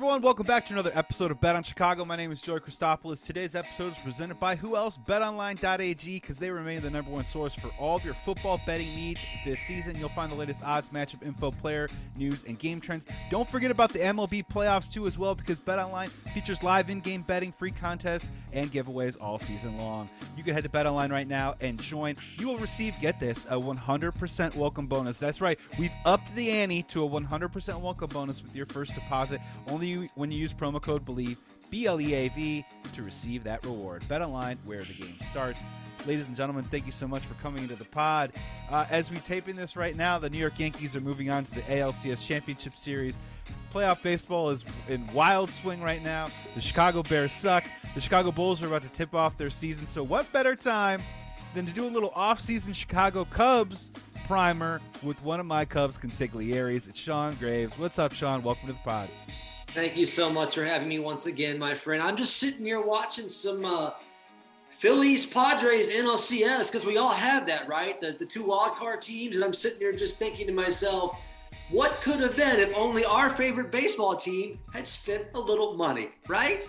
Everyone. Welcome back to another episode of Bet on Chicago. My name is Joey Christopoulos. Today's episode is presented by who else? BetOnline.ag, because they remain the number one source for all of your football betting needs this season. You'll find the latest odds, matchup info, player news, and game trends. Don't forget about the MLB playoffs too, as well, because BetOnline features live in-game betting, free contests, and giveaways all season long. You can head to BetOnline right now and join. You will receive, get this, a 100% welcome bonus. That's right, we've upped the ante to a 100% welcome bonus with your first deposit. Only when you use promo code BLEAV, B L E A V, to receive that reward. Bet online where the game starts. Ladies and gentlemen, thank you so much for coming into the pod. Uh, as we're taping this right now, the New York Yankees are moving on to the ALCS Championship Series. Playoff baseball is in wild swing right now. The Chicago Bears suck. The Chicago Bulls are about to tip off their season. So, what better time than to do a little off-season Chicago Cubs primer with one of my Cubs consiglieres? It's Sean Graves. What's up, Sean? Welcome to the pod. Thank you so much for having me once again, my friend. I'm just sitting here watching some uh, Phillies Padres NLCS because we all had that, right? The, the two wild card teams. And I'm sitting here just thinking to myself, what could have been if only our favorite baseball team had spent a little money, right?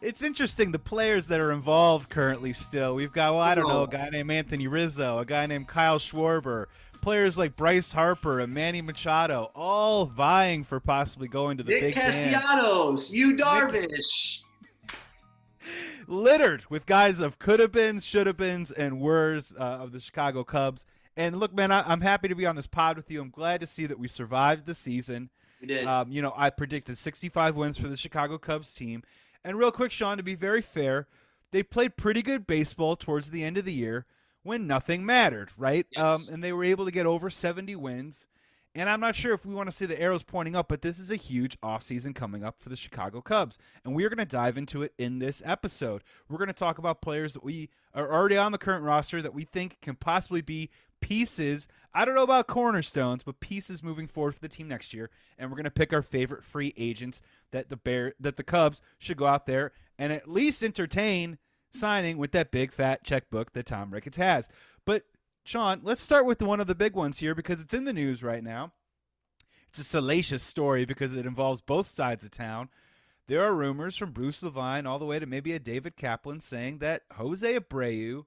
It's interesting the players that are involved currently still. We've got, well, I don't know, a guy named Anthony Rizzo, a guy named Kyle Schwarber, players like Bryce Harper and Manny Machado, all vying for possibly going to the Nick big Castellanos, you Darvish. littered with guys of could have beens, should have beens, and wers uh, of the Chicago Cubs. And look, man, I, am happy to be on this pod with you. I'm glad to see that we survived the season. We did. Um, you know, I predicted 65 wins for the Chicago Cubs team. And real quick, Sean, to be very fair, they played pretty good baseball towards the end of the year when nothing mattered, right? Yes. Um, and they were able to get over 70 wins. And I'm not sure if we want to see the arrows pointing up, but this is a huge offseason coming up for the Chicago Cubs. And we are going to dive into it in this episode. We're going to talk about players that we are already on the current roster that we think can possibly be pieces. I don't know about cornerstones, but pieces moving forward for the team next year. And we're going to pick our favorite free agents that the Bear that the Cubs should go out there and at least entertain signing with that big fat checkbook that Tom Ricketts has. But Sean, let's start with one of the big ones here because it's in the news right now. It's a salacious story because it involves both sides of town. There are rumors from Bruce Levine all the way to maybe a David Kaplan saying that Jose Abreu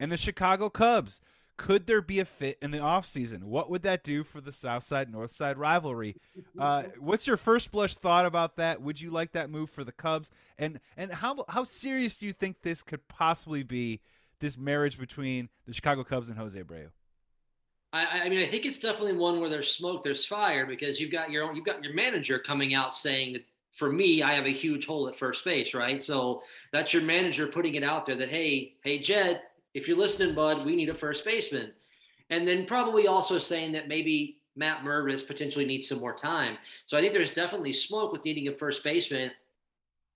and the Chicago Cubs could there be a fit in the offseason? What would that do for the South Side North Side rivalry? Uh, what's your first blush thought about that? Would you like that move for the Cubs? And and how how serious do you think this could possibly be? This marriage between the Chicago Cubs and Jose Abreu. I, I mean, I think it's definitely one where there's smoke, there's fire, because you've got your own, you've got your manager coming out saying for me, I have a huge hole at first base, right? So that's your manager putting it out there that hey, hey Jed, if you're listening, bud, we need a first baseman. And then probably also saying that maybe Matt Mervis potentially needs some more time. So I think there's definitely smoke with needing a first baseman.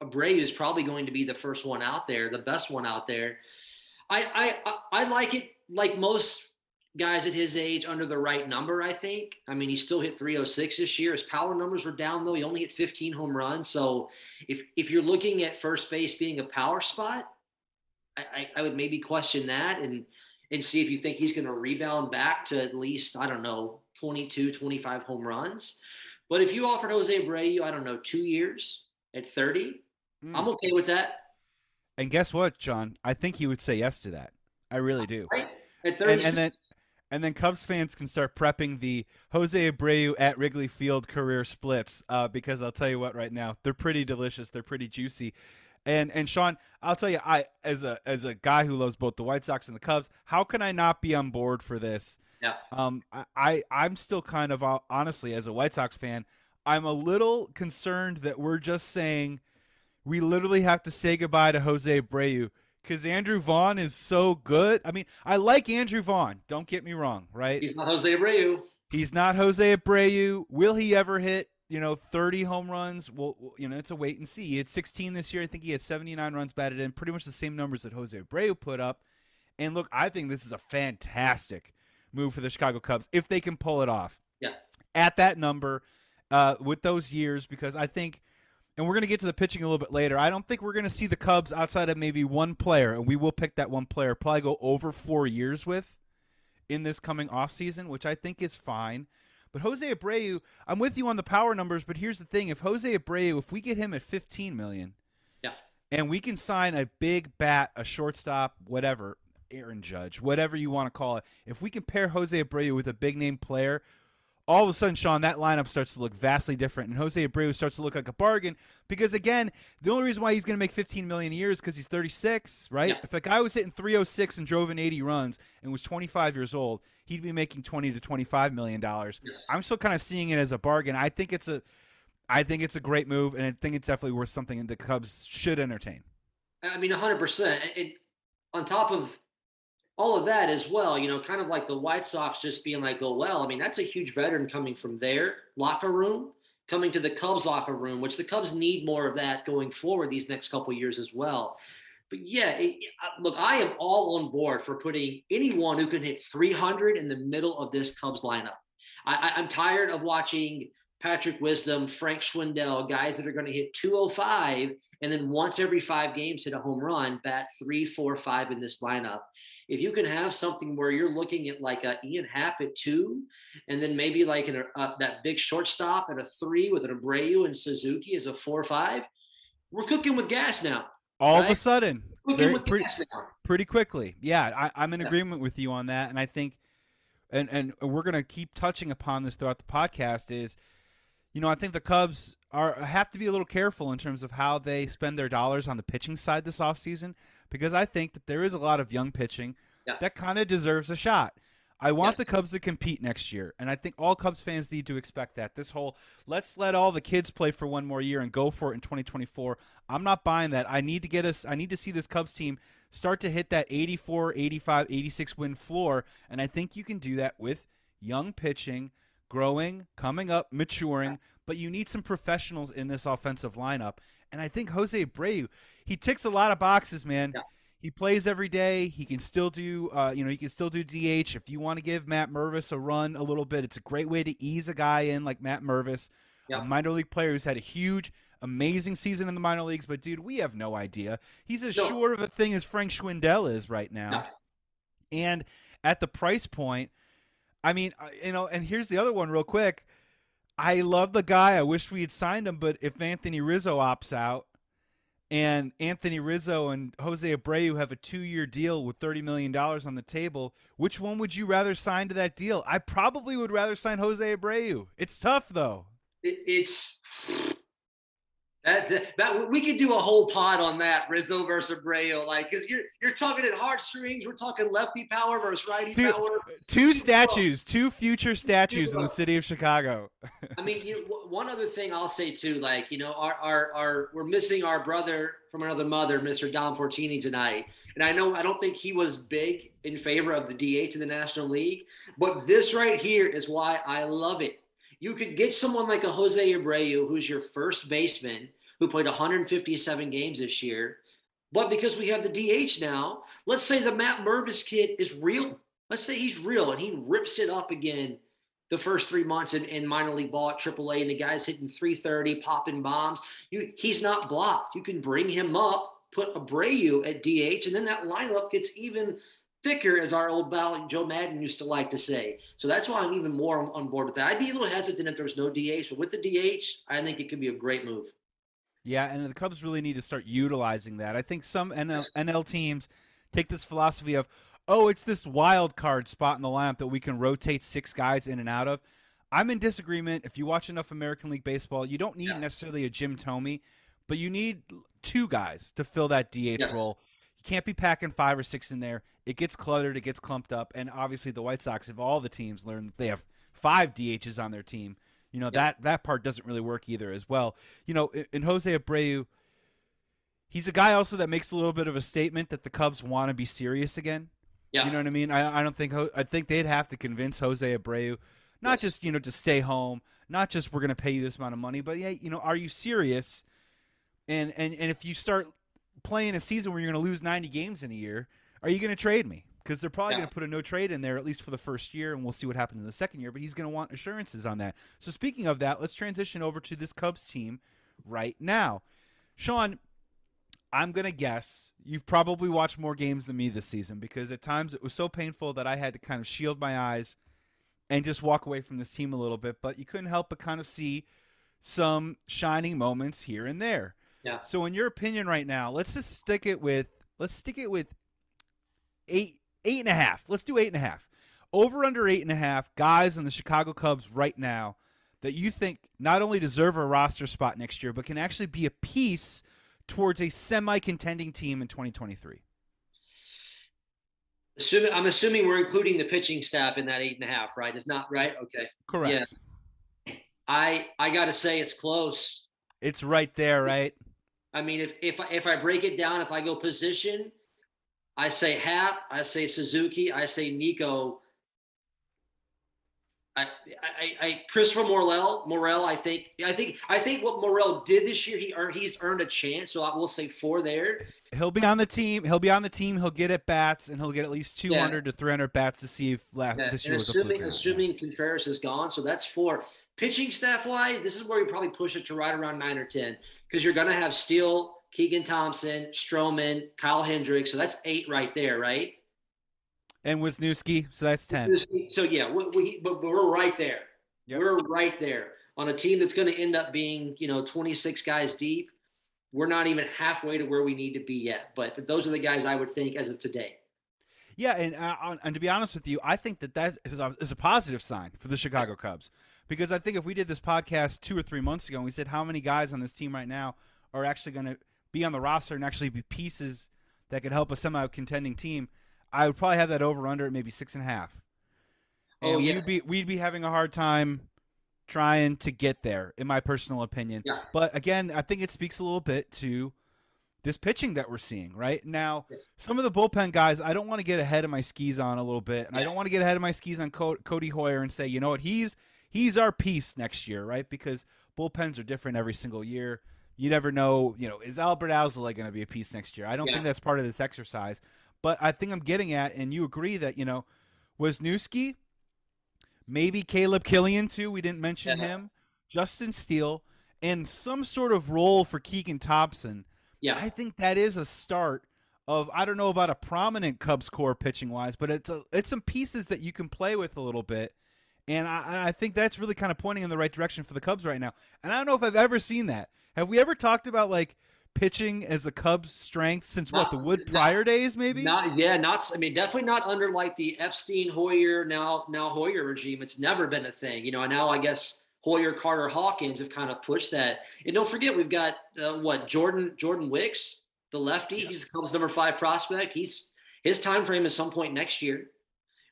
Abreu is probably going to be the first one out there, the best one out there. I I I like it like most guys at his age under the right number, I think. I mean, he still hit 306 this year. His power numbers were down though. He only hit 15 home runs. So if if you're looking at first base being a power spot, I, I would maybe question that and and see if you think he's going to rebound back to at least, I don't know, 22, 25 home runs. But if you offered Jose Abreu, I don't know, two years at 30, mm. I'm okay with that. And guess what, John? I think he would say yes to that. I really do. Right. At 30, and, and then and then Cubs fans can start prepping the Jose Abreu at Wrigley Field career splits uh, because I'll tell you what, right now they're pretty delicious. They're pretty juicy. And and Sean, I'll tell you, I as a as a guy who loves both the White Sox and the Cubs, how can I not be on board for this? Yeah. Um, I I'm still kind of honestly as a White Sox fan, I'm a little concerned that we're just saying we literally have to say goodbye to Jose Abreu because Andrew Vaughn is so good. I mean, I like Andrew Vaughn. Don't get me wrong, right? He's not Jose Abreu. He's not Jose Abreu. Will he ever hit you know, 30 home runs. Well, you know, it's a wait and see. He had 16 this year. I think he had 79 runs batted in, pretty much the same numbers that Jose Abreu put up. And look, I think this is a fantastic move for the Chicago Cubs if they can pull it off. Yeah. At that number, uh, with those years, because I think and we're going to get to the pitching a little bit later. I don't think we're going to see the Cubs outside of maybe one player, and we will pick that one player, probably go over four years with in this coming offseason, which I think is fine. But Jose Abreu, I'm with you on the power numbers, but here's the thing: if Jose Abreu, if we get him at 15 million, yeah, and we can sign a big bat, a shortstop, whatever, Aaron Judge, whatever you want to call it, if we can pair Jose Abreu with a big name player all of a sudden, Sean, that lineup starts to look vastly different, and Jose Abreu starts to look like a bargain because, again, the only reason why he's going to make 15 million a year is because he's 36, right? Yeah. If a guy was hitting 306 and drove in 80 runs and was 25 years old, he'd be making 20 to 25 million dollars. Yes. I'm still kind of seeing it as a bargain. I think it's a, I think it's a great move, and I think it's definitely worth something and the Cubs should entertain. I mean, 100%. On top of all of that as well, you know, kind of like the White Sox just being like, oh, well. I mean, that's a huge veteran coming from their locker room, coming to the Cubs locker room, which the Cubs need more of that going forward these next couple years as well. But yeah, it, look, I am all on board for putting anyone who can hit 300 in the middle of this Cubs lineup. I, I'm tired of watching Patrick Wisdom, Frank Schwindel, guys that are going to hit 205 and then once every five games hit a home run, bat three, four, five in this lineup. If you can have something where you're looking at like a Ian Happ at two, and then maybe like an, uh, that big shortstop at a three with an Abreu and Suzuki as a four, five, we're cooking with gas now. All right? of a sudden, Cooking very, with pretty, gas now. pretty quickly. Yeah, I, I'm in Yeah. agreement with you on that, and I think, and and we're gonna keep touching upon this throughout the podcast. Is, you know, I think the Cubs are have to be a little careful in terms of how they spend their dollars on the pitching side this offseason because I think that there is a lot of young pitching Yeah. that kind of deserves a shot. I want Yes. the Cubs to compete next year, and I think all Cubs fans need to expect that. This whole let's let all the kids play for one more year and go for it in 2024. I'm not buying that. I need to get us I need to see this Cubs team start to hit that 84, 85, 86 win floor, and I think you can do that with young pitching, growing, coming up, maturing, but you need some professionals in this offensive lineup. And I think Jose Abreu, he ticks a lot of boxes, man. Yeah. He plays every day. He can still do, uh, you know, he can still do DH. If you want to give Matt Mervis a run a little bit, it's a great way to ease a guy in like Matt Mervis, Yeah. a minor league player who's had a huge, amazing season in the minor leagues. But dude, we have no idea. He's as No. sure of a thing as Frank Schwindel is right now. No. And at the price point, I mean, you know, and here's the other one, real quick. I love the guy. I wish we had signed him, but if Anthony Rizzo opts out, and Anthony Rizzo and Jose Abreu have a two-year deal with thirty million dollars on the table, which one would you rather sign to that deal? I probably would rather sign Jose Abreu. It's tough though. It's that, that we could do a whole pod on that Rizzo versus Abreu, like because you're you're talking at heartstrings. We're talking lefty power versus righty Dude, power. Two statues, two future statues in the city of Chicago. I mean, you know, one other thing I'll say too, like you know, our our our we're missing our brother from another mother, Mr. Don Fortini tonight, and I know I don't think he was big in favor of the DH in the National League, but this right here is why I love it. You could get someone like a Jose Abreu, who's your first baseman, who played 157 games this year, but because we have the DH now, let's say the Matt Mervis kid is real. Let's say he's real and he rips it up again the first three months in, in minor league ball at AAA, and the guy's hitting 330, popping bombs. You, he's not blocked. You can bring him up, put Abreu at DH, and then that lineup gets even thicker, as our old pal Joe Maddon used to like to say. So that's why I'm even more on, on board with that. I'd be a little hesitant if there was no DH, but with the DH, I think it could be a great move. Yeah, and the Cubs really need to start utilizing that. I think some NL, NL teams take this philosophy of, oh, it's this wild card spot in the lineup that we can rotate six guys in and out of. I'm in disagreement. If you watch enough American League baseball, you don't need Yeah. necessarily a Jim Thome, but you need two guys to fill that DH Yes. role. You can't be packing five or six in there. It gets cluttered, it gets clumped up, and obviously the White Sox, if all the teams learn that they have five DHs on their team, you know that that part doesn't really work either as well. You know, in, in Jose Abreu, he's a guy also that makes a little bit of a statement that the Cubs want to be serious again. Yeah. You know what I mean? I, I don't think I think they'd have to convince Jose Abreu, not Yes. just you know to stay home, not just we're going to pay you this amount of money, but yeah, you know, are you serious? And and and if you start playing a season where you're going to lose 90 games in a year, are you going to trade me? Because they're probably Yeah. going to put a no trade in there at least for the first year, and we'll see what happens in the second year. But he's going to want assurances on that. So speaking of that, let's transition over to this Cubs team right now. Sean, I'm going to guess you've probably watched more games than me this season because at times it was so painful that I had to kind of shield my eyes and just walk away from this team a little bit, but you couldn't help but kind of see some shining moments here and there. Yeah. So in your opinion right now, let's just stick it with let's stick it with eight eight and a half. Let's do eight and a half. Over under eight and a half guys on the Chicago Cubs right now that you think not only deserve a roster spot next year, but can actually be a piece towards a semi contending team in 2023. Assuming, I'm assuming we're including the pitching staff in that eight and a half, right? It's not right. Okay. Correct. Yeah. I I got to say it's close. It's right there, right? I mean, if if if I break it down, if I go position, I say Happ, I say Suzuki, I say Nico. I, I, I Christopher Morel, Morel. I think, I think, I think what Morel did this year, he earned, he's earned a chance. So I will say four there. He'll be on the team. He'll be on the team. He'll get at bats, and he'll get at least 200 Yeah. to 300 bats to see if last Yeah, this and year was a assuming, fluke. assuming Contreras is gone, so that's four. Pitching staff wise, this is where we probably push it to right around nine or ten because you're going to have Steele, Keegan Thompson, Stroman, Kyle Hendricks, so that's eight right there, right? And Wesneski, so that's 10. So yeah, we, we but but we're right there. Yep. We're right there on a team that's going to end up being you know 26 guys deep. We're not even halfway to where we need to be yet, but, but those are the guys I would think as of today. Yeah, and uh, and to be honest with you, I think that that is a, is a positive sign for the Chicago Cubs because I think if we did this podcast two or three months ago and we said how many guys on this team right now are actually going to be on the roster and actually be pieces that could help a semi-contending team, I would probably have that over under at maybe six and a half. Oh, And yeah. we'd be we'd be having a hard time trying to get there, in my personal opinion. Yeah. But again, I think it speaks a little bit to this pitching that we're seeing right now. Some of the bullpen guys, I don't want to get ahead of my skis on a little bit, and I don't want to get ahead of my skis on Co- Cody Hoyer and say, you know what, he's he's our piece next year, right? Because bullpens are different every single year. You never know, you know, is Adbert Alzolay going to be a piece next year? I don't Yeah. think that's part of this exercise, but I think I'm getting at, and you agree that you know, was Wesneski, maybe Caleb Killian too. We didn't mention Yeah. him. Justin Steele, and some sort of role for Keegan Thompson. Yeah, I think that is a start of I don't know about a prominent Cubs core pitching wise, but it's a, it's some pieces that you can play with a little bit, and I, I think that's really kind of pointing in the right direction for the Cubs right now. And I don't know if I've ever seen that. Have we ever talked about like pitching as the Cubs' strength since what the Wood not- Pryor days, maybe? Not yeah, not I mean definitely not under like the Epstein Hoyer now now Hoyer regime. It's never been a thing. You know, and now I guess Hoyer, Carter, Hawkins have kind of pushed that. And don't forget we've got uh, what Jordan Jordan Wicks, the lefty. He's the Cubs number five prospect. He's his time frame is some point next year.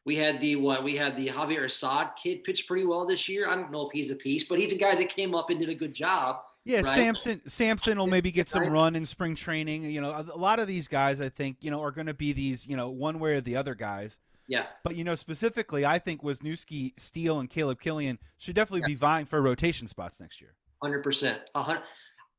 We had the what we had the Javier Assad kid pitch pretty well this year. I don't know if he's a piece, but he's a guy that came up and did a good job. Yeah, right? Sampson. Sampson will maybe get some run in spring training. You know, a lot of these guys, I think, you know, are going to be these, you know, one way or the other guys. Yeah. But you know, specifically, I think Wesneski, Steele, and Caleb Killian should definitely be vying for rotation spots next year. Hundred percent. Hundred.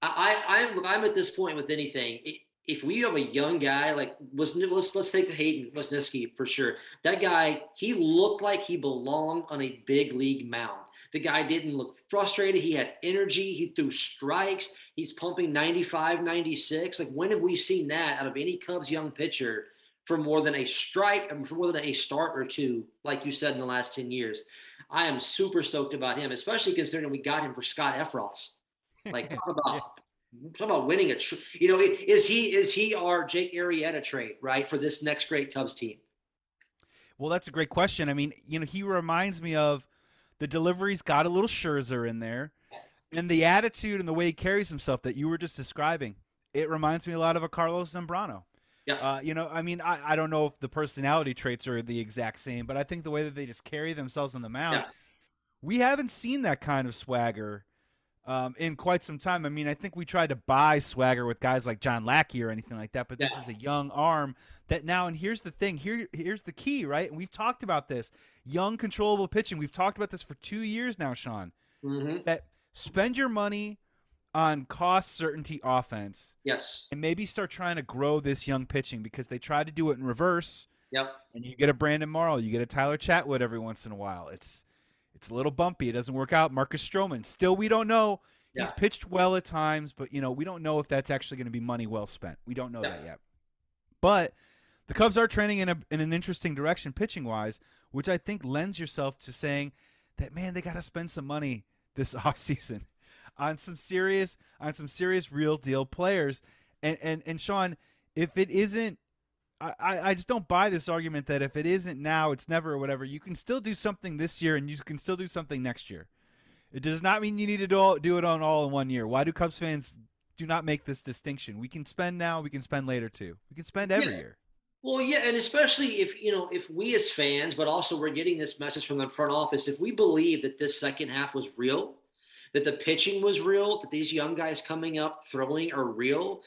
I, I, I'm, I'm at this point with anything. If we have a young guy like was let's let's take Hayden Wesneski for sure. That guy, he looked like he belonged on a big league mound. The guy didn't look frustrated. He had energy. He threw strikes. He's pumping 95, 96. Like when have we seen that out of any Cubs young pitcher for more than a strike and for more than a start or two, like you said in the last 10 years? I am super stoked about him, especially considering we got him for Scott Effross. Like talk about talk about winning a tr- you know is he is he our Jake Arrieta trade right for this next great Cubs team? Well, that's a great question. I mean, you know, he reminds me of the delivery's got a little Scherzer in there, and the attitude and the way he carries himself that you were just describing. It reminds me a lot of a Carlos Zambrano. Yeah. Uh, you know, I mean, I, I don't know if the personality traits are the exact same, but I think the way that they just carry themselves on the mound, Yeah. we haven't seen that kind of swagger um, in quite some time. I mean, I think we tried to buy swagger with guys like John Lackey or anything like that, but this Yeah. is a young arm that now. And here's the thing: here, here's the key, right? And we've talked about this: young, controllable pitching. We've talked about this for two years now, Sean. Mm-hmm. That spend your money on cost certainty offense Yes. and maybe start trying to grow this young pitching because they tried to do it in reverse Yep. and you get a Brandon Morrow, you get a Tyler Chatwood every once in a while. It's it's a little bumpy. It doesn't work out. Marcus Stroman, still we don't know. He's pitched well at times, but you know we don't know if that's actually going to be money well spent. We don't know Yeah. that yet. But the Cubs are trending in a in an interesting direction pitching wise, which I think lends yourself to saying that man they got to spend some money this off season on some serious on some serious real deal players. And and and Sean, if it isn't I, I just don't buy this argument that if it isn't now, it's never or whatever. You can still do something this year and you can still do something next year. It does not mean you need to do, all, do it on all in one year. Why do Cubs fans do not make this distinction? We can spend now, we can spend later too. We can spend every Yeah. year. Well, yeah, and especially if you know if we as fans, but also we're getting this message from the front office, if we believe that this second half was real, that the pitching was real, that these young guys coming up throwing are real,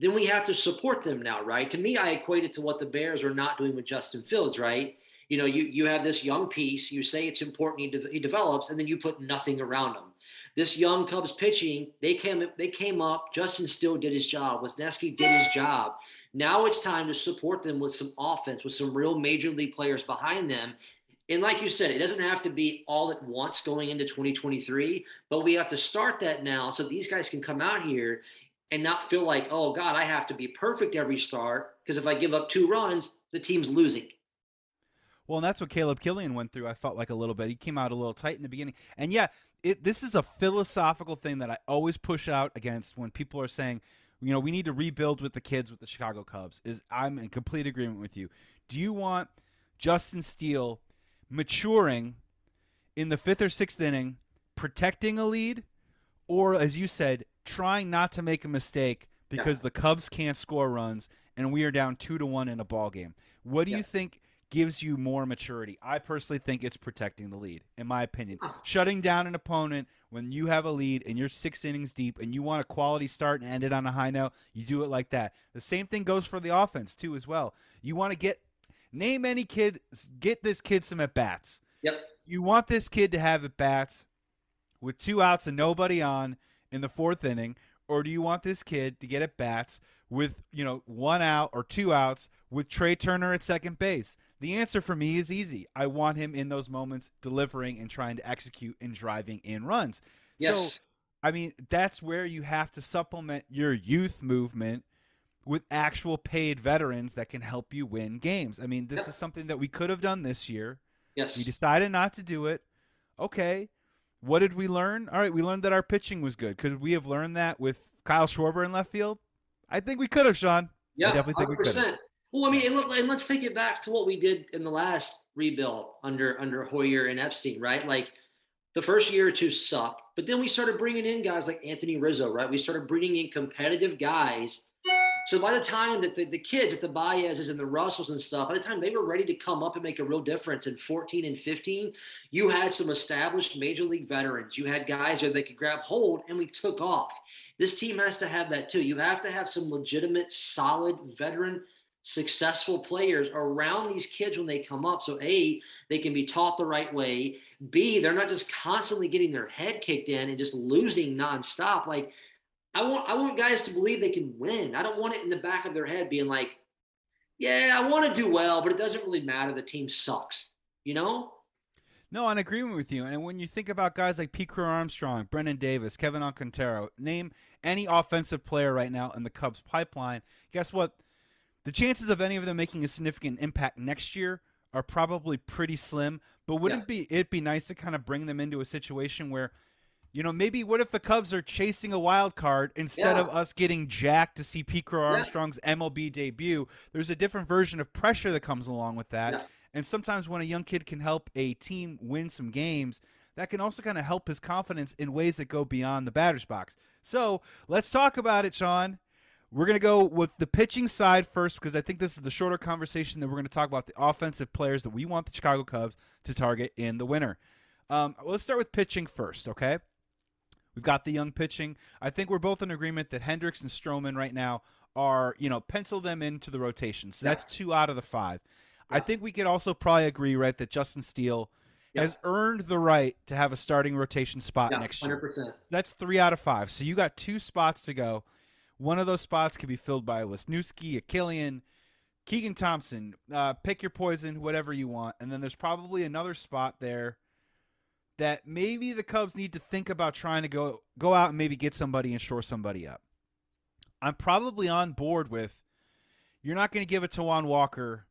then we have to support them now, right? To me, I equate it to what the Bears are not doing with Justin Fields, right? You know, you you have this young piece, you say it's important he, de- he develops, and then you put nothing around him. This young Cubs pitching, they came they came up. Justin Steele did his job. Wesneski did his job. Now it's time to support them with some offense, with some real major league players behind them. And like you said, it doesn't have to be all at once going into 2023, but we have to start that now so these guys can come out here and not feel like, oh God, I have to be perfect every start because if I give up two runs, the team's losing. Well, and that's what Caleb Killian went through. I felt like a little bit. He came out a little tight in the beginning, and yeah, it, this is a philosophical thing that I always push out against when people are saying, you know, we need to rebuild with the kids with the Chicago Cubs. Is I'm in complete agreement with you. Do you want Justin Steele maturing in the fifth or sixth inning, protecting a lead, or as you said, trying not to make a mistake because the Cubs can't score runs and we are down two to one in a ball game? What do Yeah. you think gives you more maturity? I personally think it's protecting the lead, in my opinion. Oh. Shutting down an opponent when you have a lead and you're six innings deep and you want a quality start and end it on a high note, you do it like that. The same thing goes for the offense too, as well. You want to get name any kid, get this kid some at bats. Yep. You want this kid to have at bats with two outs and nobody on in the fourth inning, or do you want this kid to get at bats with you know one out or two outs with Trea Turner at second base? The answer for me is easy. I want him in those moments delivering and trying to execute and driving in runs. Yes. So, I mean, that's where you have to supplement your youth movement with actual paid veterans that can help you win games. I mean, this Yep. is something that we could have done this year. yes. We decided not to do it. Okay. What did we learn? All right, we learned that our pitching was good. Could we have learned that with Kyle Schwarber in left field? I think we could have, Sean. Yeah, definitely think we could've. Well, I mean, and, let- and let's take it back to what we did in the last rebuild under under Hoyer and Epstein, right? Like the first year or two sucked, but then we started bringing in guys like Anthony Rizzo, right? We started bringing in competitive guys. So by the time that the, the kids at the Baez's and the Russells and stuff, by the time they were ready to come up and make a real difference in 14 and 15, you had some established major league veterans. You had guys there they could grab hold, and we took off. This team has to have that too. You have to have some legitimate, solid veteran successful players around these kids when they come up. So A, they can be taught the right way. B, they're not just constantly getting their head kicked in and just losing nonstop. Like I want I want guys to believe they can win. I don't want it in the back of their head being like, yeah, I want to do well, but it doesn't really matter. The team sucks. You know? No, I'm agreement with you. And when you think about guys like Pete Crow Armstrong, Brennen Davis, Kevin Alcantara, name any offensive player right now in the Cubs pipeline, guess what? The chances of any of them making a significant impact next year are probably pretty slim. But wouldn't Yeah. it be it be nice to kind of bring them into a situation where, you know, maybe what if the Cubs are chasing a wild card instead Yeah. of us getting jacked to see Pete Crow Yeah. Armstrong's MLB debut? There's a different version of pressure that comes along with that. Yeah. And sometimes when a young kid can help a team win some games, that can also kind of help his confidence in ways that go beyond the batter's box. So let's talk about it, Sean. We're going to go with the pitching side first because I think this is the shorter conversation that we're going to talk about the offensive players that we want the Chicago Cubs to target in the winter. Um, let's start with pitching first, okay? We've got the young pitching. I think we're both in agreement that Hendricks and Stroman right now are, you know, pencil them into the rotation. So that's two out of the five. I think we could also probably agree, right, that Justin Steele Yeah. has earned the right to have a starting rotation spot Yeah, next year. 100%. That's three out of five. So you got two spots to go. One of those spots could be filled by Wesneski, a Killian, Keegan Thompson. Uh, pick your poison, whatever you want. And then there's probably another spot there that maybe the Cubs need to think about trying to go go out and maybe get somebody and shore somebody up. I'm probably on board with you're not going to give it to Juan Walker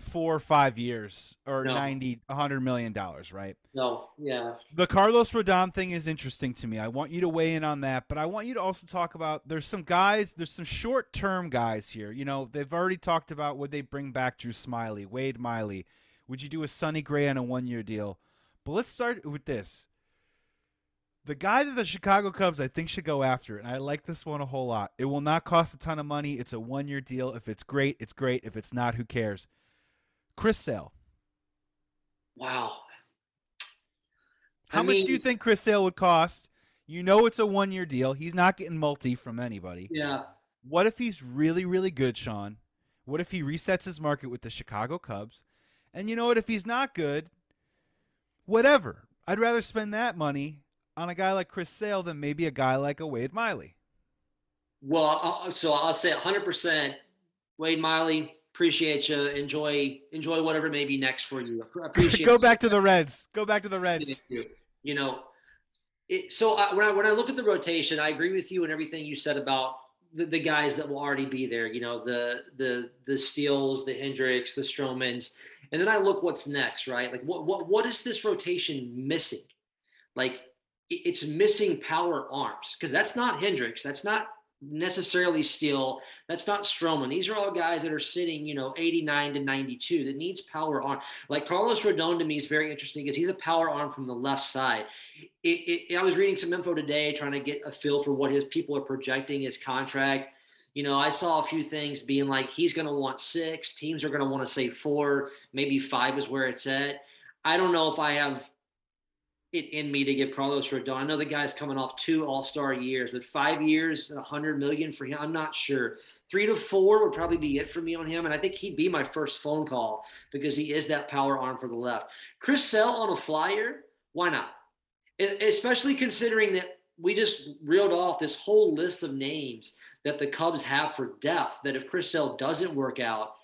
four or five years or No. 90 100 million dollars right No, yeah. the carlos rodon thing is interesting to me i want you to weigh in on that but i want you to also talk about there's some guys there's some short term guys here you know they've already talked about would they bring back drew smyly wade miley would you do a sonny gray on a one year deal but let's start with this the guy that the Chicago Cubs I think should go after, and I like this one a whole lot. It will not cost a ton of money. It's a one year deal. If it's great, it's great. If it's not, who cares? Chris Sale. Wow. How I much do you think Chris Sale would cost? You know it's a one year deal. He's not getting multi from anybody. Yeah. What if he's really, really good, Sean? What if he resets his market with the Chicago Cubs? And you know what? If he's not good, whatever. I'd rather spend that money on a guy like Chris Sale than maybe a guy like a Wade Miley. Well, so I'll say 100%. Wade Miley, appreciate you. Enjoy, enjoy whatever may be next for you. Appreciate Go back to the Reds. Go back to the Reds. You. Know, it, so I, when I when I look at the rotation, I agree with you and everything you said about the, the guys that will already be there. You know, the the the Steels, the Hendricks, the Stromans, and then I look what's next, right? Like what what what is this rotation missing? Like it's missing power arms because that's not Hendricks, that's not necessarily Steele, that's not Stroman. These are all guys that are sitting, you know, 89 to 92 that needs power arm. Like Carlos Rodon to me is very interesting because he's a power arm from the left side. It, it, I was reading some info today trying to get a feel for what his people are projecting his contract. You know, I saw a few things being like he's going to want six, teams are going to want to say four, maybe five is where it's at. I don't know if I have it in me to give Carlos Rodon. I know the guy's coming off two All Star years, but five years, a hundred million for him, I'm not sure. Three to four would probably be it for me on him, and I think he'd be my first phone call because he is that power arm for the left. Chris Sale on a flyer, why not? Especially considering that we just reeled off this whole list of names that the Cubs have for depth. That if Chris Sale doesn't work out,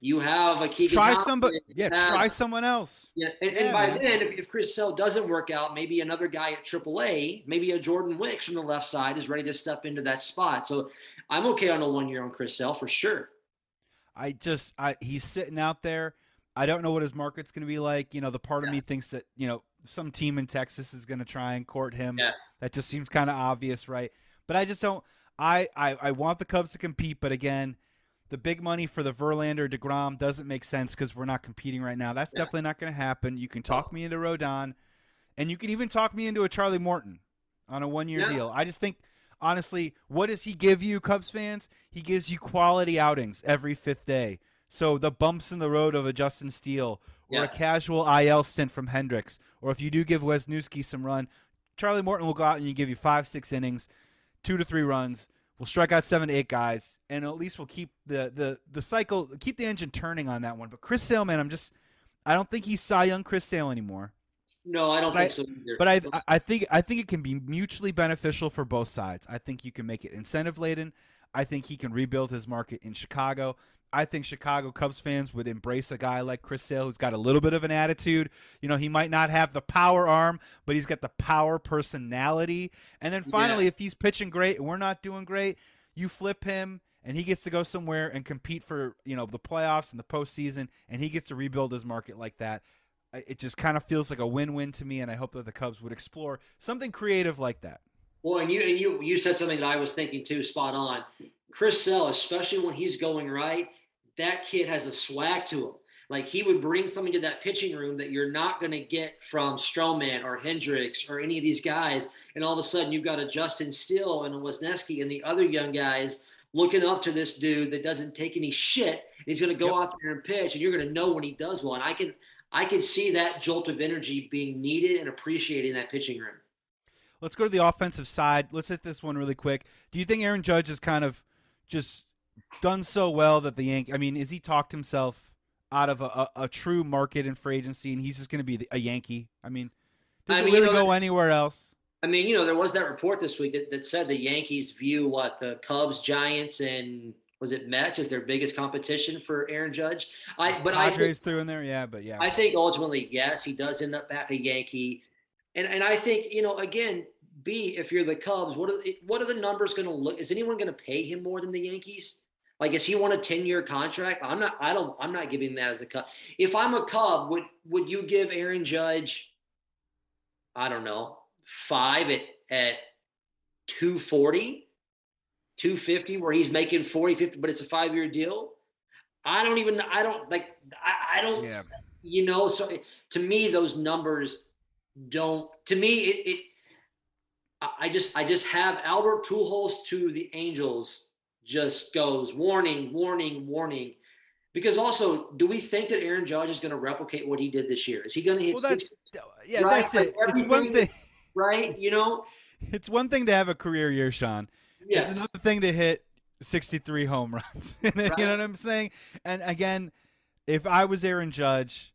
you have a Keegan. Try Thompson, somebody. Yeah, have- try someone else. yeah, and, Yeah, and by man. then, if, if Chris Sale doesn't work out, maybe another guy at AAA, maybe a Jordan Wicks from the left side is ready to step into that spot. So I'm okay on a one year on Chris Sale for sure. I just I he's sitting out there. I don't know what his market's going to be like. You know, the part of me thinks that you know some team in Texas is going to try and court him. Yeah. That just seems kind of obvious, right? But I just don't. I, I I want the Cubs to compete, but again, the big money for the Verlander Degrom doesn't make sense because we're not competing right now. That's Yeah. definitely not going to happen. You can talk me into Rodon, and you can even talk me into a Charlie Morton on a one year Yeah. deal. I just think honestly, what does he give you, Cubs fans? He gives you quality outings every fifth day. So the bumps in the road of a Justin Steele or Yeah. a casual IL stint from Hendricks, or if you do give Wesneski some run, Charlie Morton will go out and you give you five, six innings, two to three runs. We'll strike out seven to eight guys, and at least we'll keep the the the cycle, keep the engine turning on that one. But Chris Sale, man, I'm just, I don't think he's Cy Young Chris Sale anymore. No, I don't But I- think so either. But I, I- I think, I think it can be mutually beneficial for both sides. I think you can make it incentive laden. I think he can rebuild his market in Chicago. I think Chicago Cubs fans would embrace a guy like Chris Sale, who's got a little bit of an attitude. You know, he might not have the power arm, but he's got the power personality. And then finally, Yeah. if he's pitching great and we're not doing great, you flip him and he gets to go somewhere and compete for you know the playoffs and the postseason, and he gets to rebuild his market like that. It just kind of feels like a win-win to me, and I hope that the Cubs would explore something creative like that. Well, and you and you you said something that I was thinking too, spot on. Chris Sale, especially when he's going right, that kid has a swag to him. Like he would bring something to that pitching room that you're not going to get from Stroman or Hendricks or any of these guys. And all of a sudden, you've got a Justin Steele and a Wesneski and the other young guys looking up to this dude that doesn't take any shit. He's going to go out there and pitch, and you're going to know when he does one. I can I can see that jolt of energy being needed and appreciated in that pitching room. Let's go to the offensive side. Let's hit this one really quick. Do you think Aaron Judge is kind of just done so well that the Yank? I mean, is he talked himself out of a, a, a true market and free agency, and he's just going to be the- a Yankee? I mean, does I it mean, you really know, go anywhere else? I mean, you know, there was that report this week that, that said the Yankees view what the Cubs, Giants, and was it Mets as their biggest competition for Aaron Judge. I but I think, Padres through in there, yeah, but yeah. I think ultimately, yes, he does end up back a Yankee. And and I think you know again, B if you're the Cubs, what are what are the numbers going to look? Is anyone going to pay him more than the Yankees? Like, is he want a ten year contract? I'm not. I don't. I'm not giving that as a Cub. If I'm a Cub, would would you give Aaron Judge? I don't know, five at at 240, 250, where he's making 40, 50, but it's a five year deal. I don't even. I don't like. I, I don't. Yeah. You know. So to me, those numbers don't. To me, it. it I just. I just have Albert Pujols to the Angels. Just goes warning, warning, warning. Because also, do we think that Aaron Judge is going to replicate what he did this year? Is he going to hit? Well, that's 60, yeah, right? that's it. It's one thing, right? You know, it's one thing to have a career year, Sean. Yes. It's another thing to hit 63 home runs. right. You know what I'm saying? And again, if I was Aaron Judge,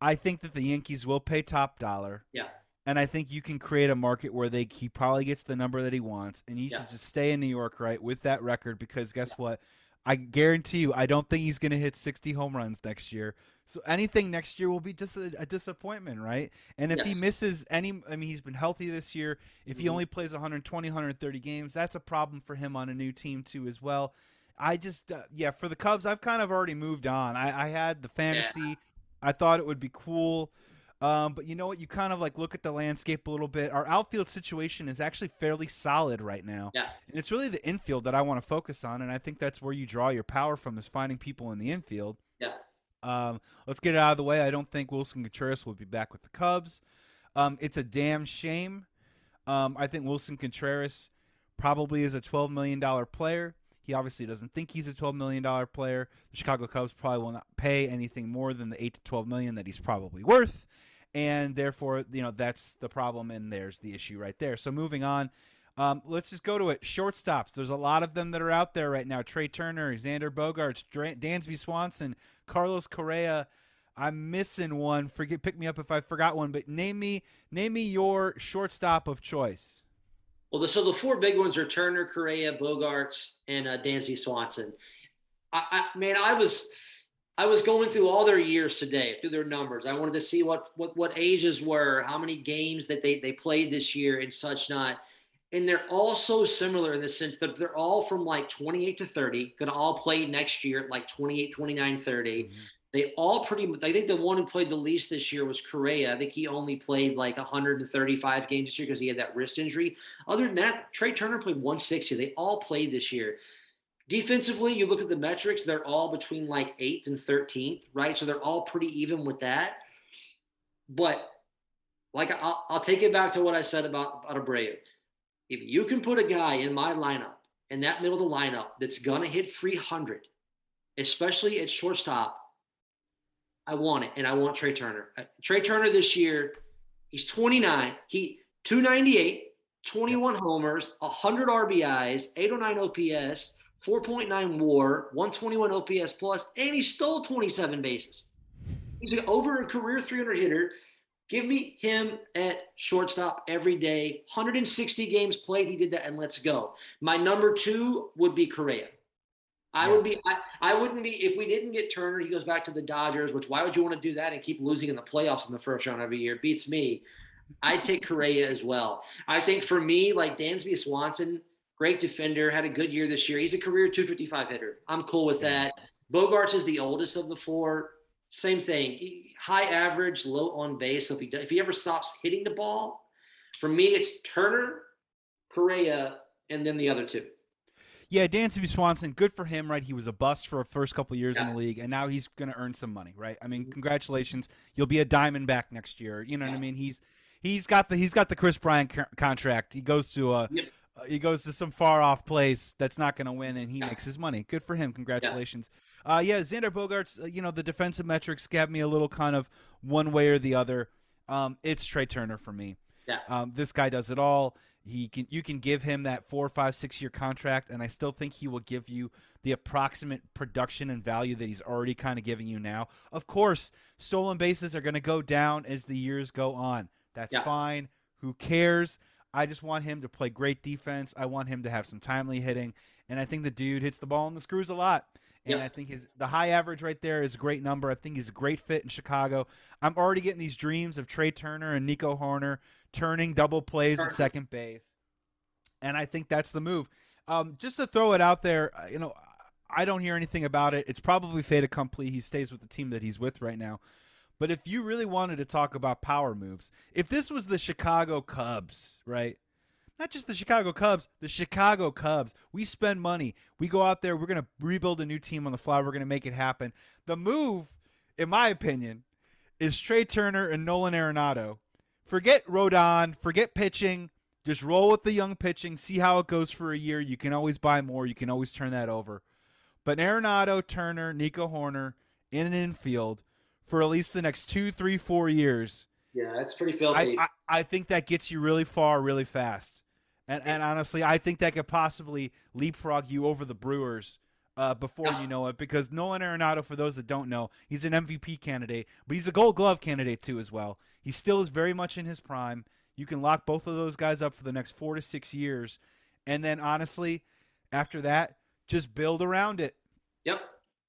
I think that the Yankees will pay top dollar. Yeah. And I think you can create a market where they he probably gets the number that he wants, and he yeah. should just stay in New York, right, with that record. Because guess yeah. what? I guarantee you, I don't think he's going to hit 60 home runs next year. So anything next year will be just a, a disappointment, right? And if yes. he misses any, I mean, he's been healthy this year. If he mm-hmm. only plays 120, 130 games, that's a problem for him on a new team too, as well. I just, uh, yeah, for the Cubs, I've kind of already moved on. I, I had the fantasy. Yeah. I thought it would be cool. Um, but you know what? You kind of like look at the landscape a little bit. Our outfield situation is actually fairly solid right now. Yeah. And it's really the infield that I want to focus on, and I think that's where you draw your power from is finding people in the infield. Yeah. Um, let's get it out of the way. I don't think Willson Contreras will be back with the Cubs. Um, it's a damn shame. Um, I think Willson Contreras probably is a $12 million player. He obviously doesn't think he's a $12 million player. The Chicago Cubs probably will not pay anything more than the 8 to 12 million that he's probably worth and therefore you know that's the problem and there's the issue right there. So moving on um, let's just go to it. Shortstops. There's a lot of them that are out there right now. Trea turner xander bogaerts dansby swanson carlos correa. I'm missing one. Forget pick me up if i forgot one but name me name me your shortstop of choice. Well the, so the four big ones are turner correa bogaerts and uh, dansby swanson. I, I man i was I was going through all their years today, through their numbers. I wanted to see what what what ages were, how many games that they they played this year, and such not. And they're all so similar in the sense that they're all from like 28 to 30, going to all play next year at like 28, 29, 30. Mm-hmm. They all pretty much, I think the one who played the least this year was Correa. I think he only played like 135 games this year because he had that wrist injury. Other than that, Trea Turner played 160. They all played this year. Defensively, you look at the metrics, they're all between like 8th and 13th, right? So they're all pretty even with that. But like I'll, I'll take it back to what I said about, about Abreu. If you can put a guy in my lineup, in that middle of the lineup, that's going to hit 300, especially at shortstop, I want it. And I want Trea Turner. Uh, Trea Turner this year, he's 29. He 298, 21 homers, 100 RBIs, 809 OPS, 4.9 war, 121 OPS plus, and he stole 27 bases. He's an over a career 300 hitter. Give me him at shortstop every day. 160 games played. He did that, and let's go. My number two would be Correa. I yeah. would be. I, I wouldn't be if we didn't get Turner. He goes back to the Dodgers. Which why would you want to do that and keep losing in the playoffs in the first round every year? beats me. I'd take Correa as well. I think for me, like Dansby Swanson great defender, had a good year this year. He's a career 255 hitter. I'm cool with that. Bogaerts is the oldest of the four. Same thing, high average, low on base. So if he if he ever stops hitting the ball, for me it's Turner, Correa, and then the other two. Yeah, Dansby Swanson, good for him, right? He was a bust for a first couple years yeah. in the league, and now he's going to earn some money, right? I mean, mm-hmm. congratulations, you'll be a Diamondback next year. You know yeah. what I mean? He's he's got the he's got the Kris Bryant contract. He goes to a yep. Uh, he goes to some far off place that's not going to win, and he yeah. makes his money. Good for him. Congratulations. Yeah, uh, yeah Xander Bogaerts. Uh, you know the defensive metrics got me a little kind of one way or the other. Um, it's Trea Turner for me. Yeah. Um, this guy does it all. He can you can give him that four, five, six year contract, and I still think he will give you the approximate production and value that he's already kind of giving you now. Of course, stolen bases are going to go down as the years go on. That's yeah. fine. Who cares? I just want him to play great defense. I want him to have some timely hitting, and I think the dude hits the ball in the screws a lot. And Yep. I think his the high average right there is a great number. I think he's a great fit in Chicago. I'm already getting these dreams of Trea Turner and Nico Hoerner turning double plays at second base, and I think that's the move. Um, just to throw it out there, uh, you know, I don't hear anything about it. It's probably fait accompli. He stays with the team that he's with right now. But if you really wanted to talk about power moves, if this was the Chicago Cubs, right? Not just the Chicago Cubs, the Chicago Cubs. We spend money. We go out there. We're going to rebuild a new team on the fly. We're going to make it happen. The move, in my opinion, is Trea Turner and Nolan Arenado. Forget Rodon. Forget pitching. Just roll with the young pitching. See how it goes for a year. You can always buy more. You can always turn that over. But Arenado, Turner, Nico Hoerner in an infield for at least the next two, three, four years. Yeah, that's pretty I, filthy. I, I think that gets you really far, really fast. And, and honestly, I think that could possibly leapfrog you over the Brewers uh, before you know it. Because Nolan Arenado, for those that don't know, he's an MVP candidate, but he's a Gold Glove candidate too as well. He still is very much in his prime. You can lock both of those guys up for the next four to six years, and then honestly, after that, just build around it yep.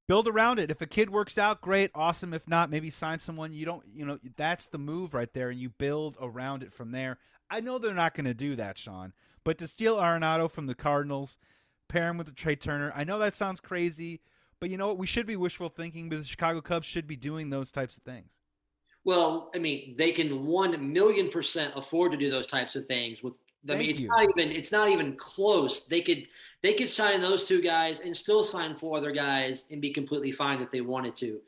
Build around it. If a kid works out, great, awesome. If not, maybe sign someone you don't, you know, that's the move right there, and you build around it from there. I know they're not going to do that, Sean, but to steal Arenado from the Cardinals, pair him with the Trea Turner, I know that sounds crazy, but you know what? We should be wishful thinking, but the Chicago Cubs should be doing those types of things. Well, I mean, they can one million percent afford to do those types of things. With I mean, it's you. not even it's not even close. They could they could sign those two guys and still sign four other guys and be completely fine if they wanted to.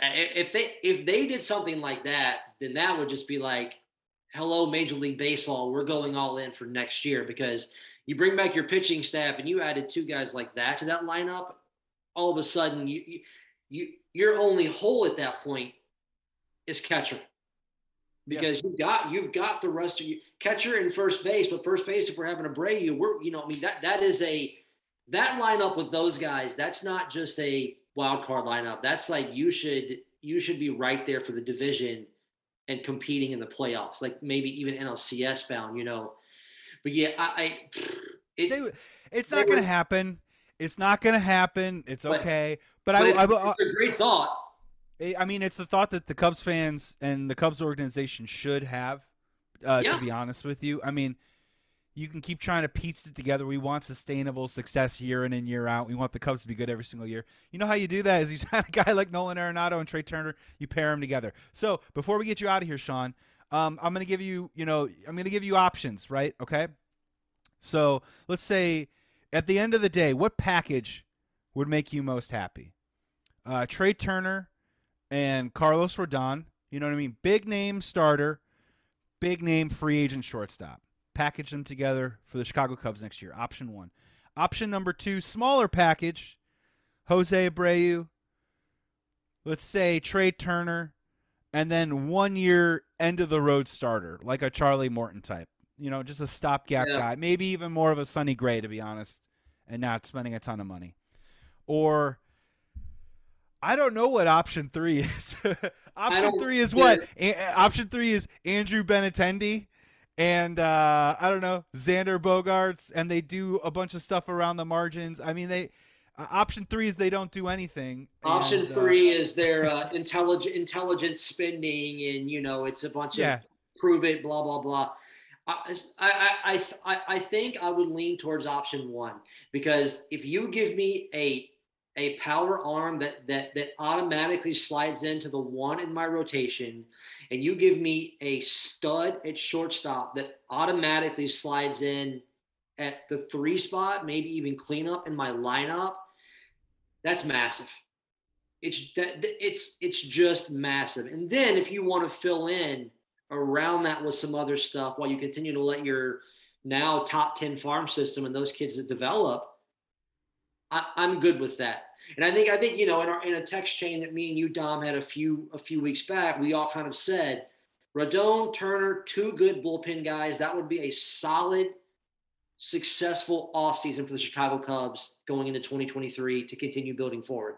If they if they did something like that, then that would just be like, hello, Major League Baseball, we're going all in for next year because you bring back your pitching staff and you added two guys like that to that lineup. All of a sudden, you you, you your only hole at that point is catcher because you've got you've got the rest of you catcher and first base, but first base if we're having a Abreu, we're you know I mean that that is a that lineup with those guys. That's not just a wild card lineup. That's like you should you should be right there for the division and competing in the playoffs, like maybe even NLCS bound, you know. But yeah, I, I it, They, it's not going to happen. It's not going to happen. It's But- okay. But, but I, it's, I, I, it's a great thought. I- mean, it's the thought that the Cubs fans and the Cubs organization should have. Uh, Yeah. To be honest with you, I mean, you can keep trying to piece it together. We want sustainable success year in and year out. We want the Cubs to be good every single year. You know how you do that is you sign a guy like Nolan Arenado and Trea Turner. You pair them together. So before we get you out of here, Sean, um, I'm going to give you, you know, I'm going to give you options, right? Okay. So let's say at the end of the day, what package would make you most happy? Uh, Trea Turner and Carlos Rodon. You know what I mean? Big name starter, big name free agent shortstop. Package them together for the Chicago Cubs next year. Option one. Option number two, smaller package. Jose Abreu. Let's say Trea Turner, and then one year end of the road starter, like a Charlie Morton type. You know, just a stopgap Yeah. guy. Maybe even more of a Sonny Gray, to be honest, and not spending a ton of money. Or I don't know what option three is. option three is what? A- option three is Andrew Benintendi and uh, I don't know Xander Bogaerts, and they do a bunch of stuff around the margins. I mean, they uh, option three is they don't do anything. Option and, uh, three is their uh, intelligent intelligent spending, and you know it's a bunch Yeah. of prove it, blah blah blah. I, I, I, I, I think I would lean towards option one because if you give me a a power arm that that that automatically slides into the one in my rotation, and you give me a stud at shortstop that automatically slides in at the three spot, maybe even cleanup in my lineup, that's massive. It's that it's it's just massive. And then if you want to fill in around that with some other stuff while you continue to let your now top 10 farm system and those kids that develop, I, I'm good with that. And I think I think you know in our in a text chain that me and you Dom had a few a few weeks back, we all kind of said Rodon, Turner, two good bullpen guys. That would be a solid, successful offseason for the Chicago Cubs going into 2023 to continue building forward.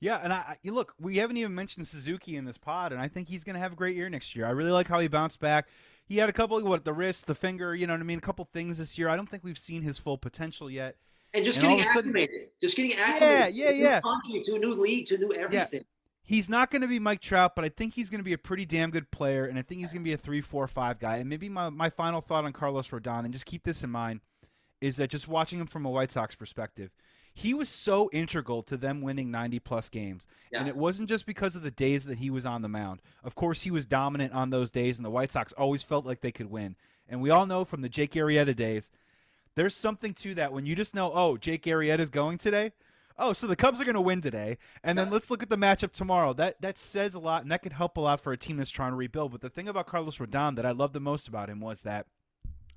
Yeah, and I, I look, we haven't even mentioned Suzuki in this pod, and I think he's going to have a great year next year. I really like how he bounced back. He had a couple, what the wrist, the finger, you know what I mean, a couple things this year. I don't think we've seen his full potential yet. And just And getting sudden- acclimated. just getting acclimated. yeah, to yeah. to a new league, to a new everything. He's not going to be Mike Trout, but I think he's going to be a pretty damn good player, and I think he's going to be a three, four, five guy. And maybe my, my final thought on Carlos Rodon, and just keep this in mind, is that just watching him from a White Sox perspective, he was so integral to them winning 90 plus games. And it wasn't just because of the days that he was on the mound. Of course, he was dominant on those days, and the White Sox always felt like they could win. And we all know from the Jake Arrieta days, there's something to that when you just know, oh, Jake Arrieta's going today. Oh, so the Cubs are going to win today, and then let's look at the matchup tomorrow. That that says a lot, and that could help a lot for a team that's trying to rebuild. But the thing about Carlos Rodon that I love the most about him was that,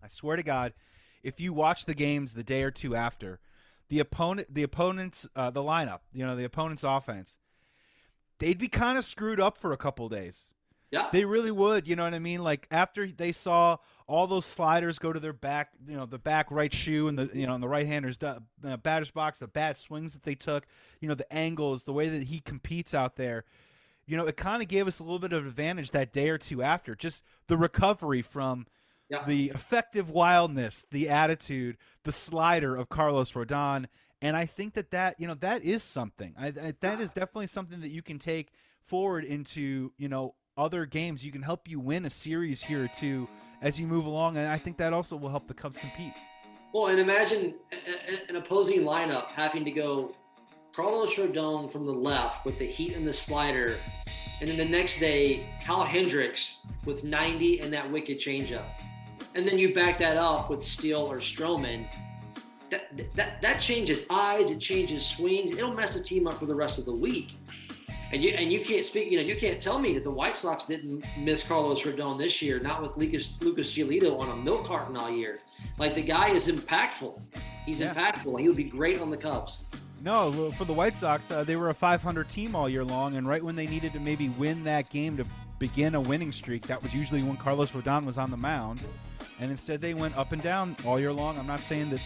I swear to God, if you watch the games the day or two after, the opponent, the opponent's, uh, the lineup, you know, the opponent's offense, they'd be kind of screwed up for a couple days. Yeah. They really would, you know what I mean? Like after they saw all those sliders go to their back, you know, the back right shoe and the you know, and the right handers uh, batter's box, the bad swings that they took, you know, the angles, the way that he competes out there. You know, it kind of gave us a little bit of advantage that day or two after. Just the recovery from Yeah. the effective wildness, the attitude, the slider of Carlos Rodon, and I think that that you know that is something. I, I, that is definitely something that you can take forward into you know other games. You can help you win a series here or two as you move along, and I think that also will help the Cubs compete. Well, and imagine an opposing lineup having to go Carlos Rodon from the left with the heat and the slider, and then the next day Kyle Hendricks with 90 and that wicked changeup, and then you back that up with Steele or Stroman. That, that that changes eyes, it changes swings. It'll mess the team up for the rest of the week. And you and you can't speak, you know, you can't tell me that the White Sox didn't miss Carlos Rodon this year, not with Lucas Lucas Giolito on a milk carton all year. Like the guy is impactful. He's Yeah. impactful. He would be great on the Cubs. No, for the White Sox, uh, they were a 500 team all year long, and right when they needed to maybe win that game to begin a winning streak, that was usually when Carlos Rodon was on the mound. And instead, they went up and down all year long. I'm not saying that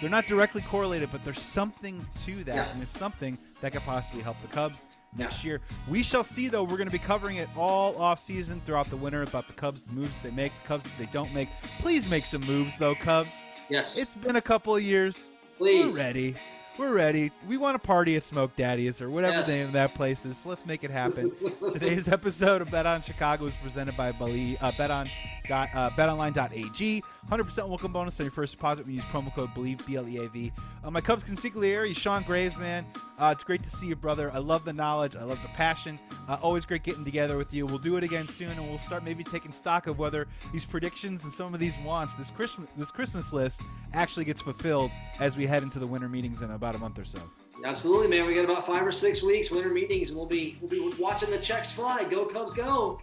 they're not directly correlated, but there's something to that, Yeah. and it's something that could possibly help the Cubs next year. We shall see, though. We're going to be covering it all off season throughout the winter about the Cubs, the moves they make, the Cubs that they don't make. Please make some moves, though, Cubs. Yes. It's been a couple of years. please. We're ready. We're ready. We want to party at Smoke Daddy's or whatever Yes. the name of that place is. Let's make it happen. Today's episode of Bet on Chicago is presented by Bleav, uh, Bet on. Dot, uh, betonline.ag 100% welcome bonus on your first deposit when you use promo code Bleav b-l-e-a-v uh, my cubs consigliere sean graves man uh, it's great to see you brother i love the knowledge i love the passion uh, always great getting together with you we'll do it again soon and we'll start maybe taking stock of whether these predictions and some of these wants this christmas this christmas list actually gets fulfilled as we head into the winter meetings in about a month or so Absolutely, man. We got about five or six weeks winter meetings, and we'll be we'll be watching the checks fly. Go Cubs, go!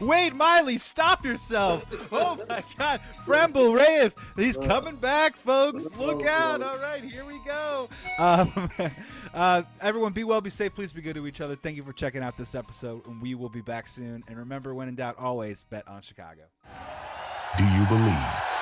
Wade Miley, stop yourself. Oh my God. Franmil Reyes, he's coming back, folks. Look out. All right, here we go. Um, uh, everyone, be well, be safe. Please be good to each other. Thank you for checking out this episode, and we will be back soon. And remember, when in doubt, always bet on Chicago. Do you believe?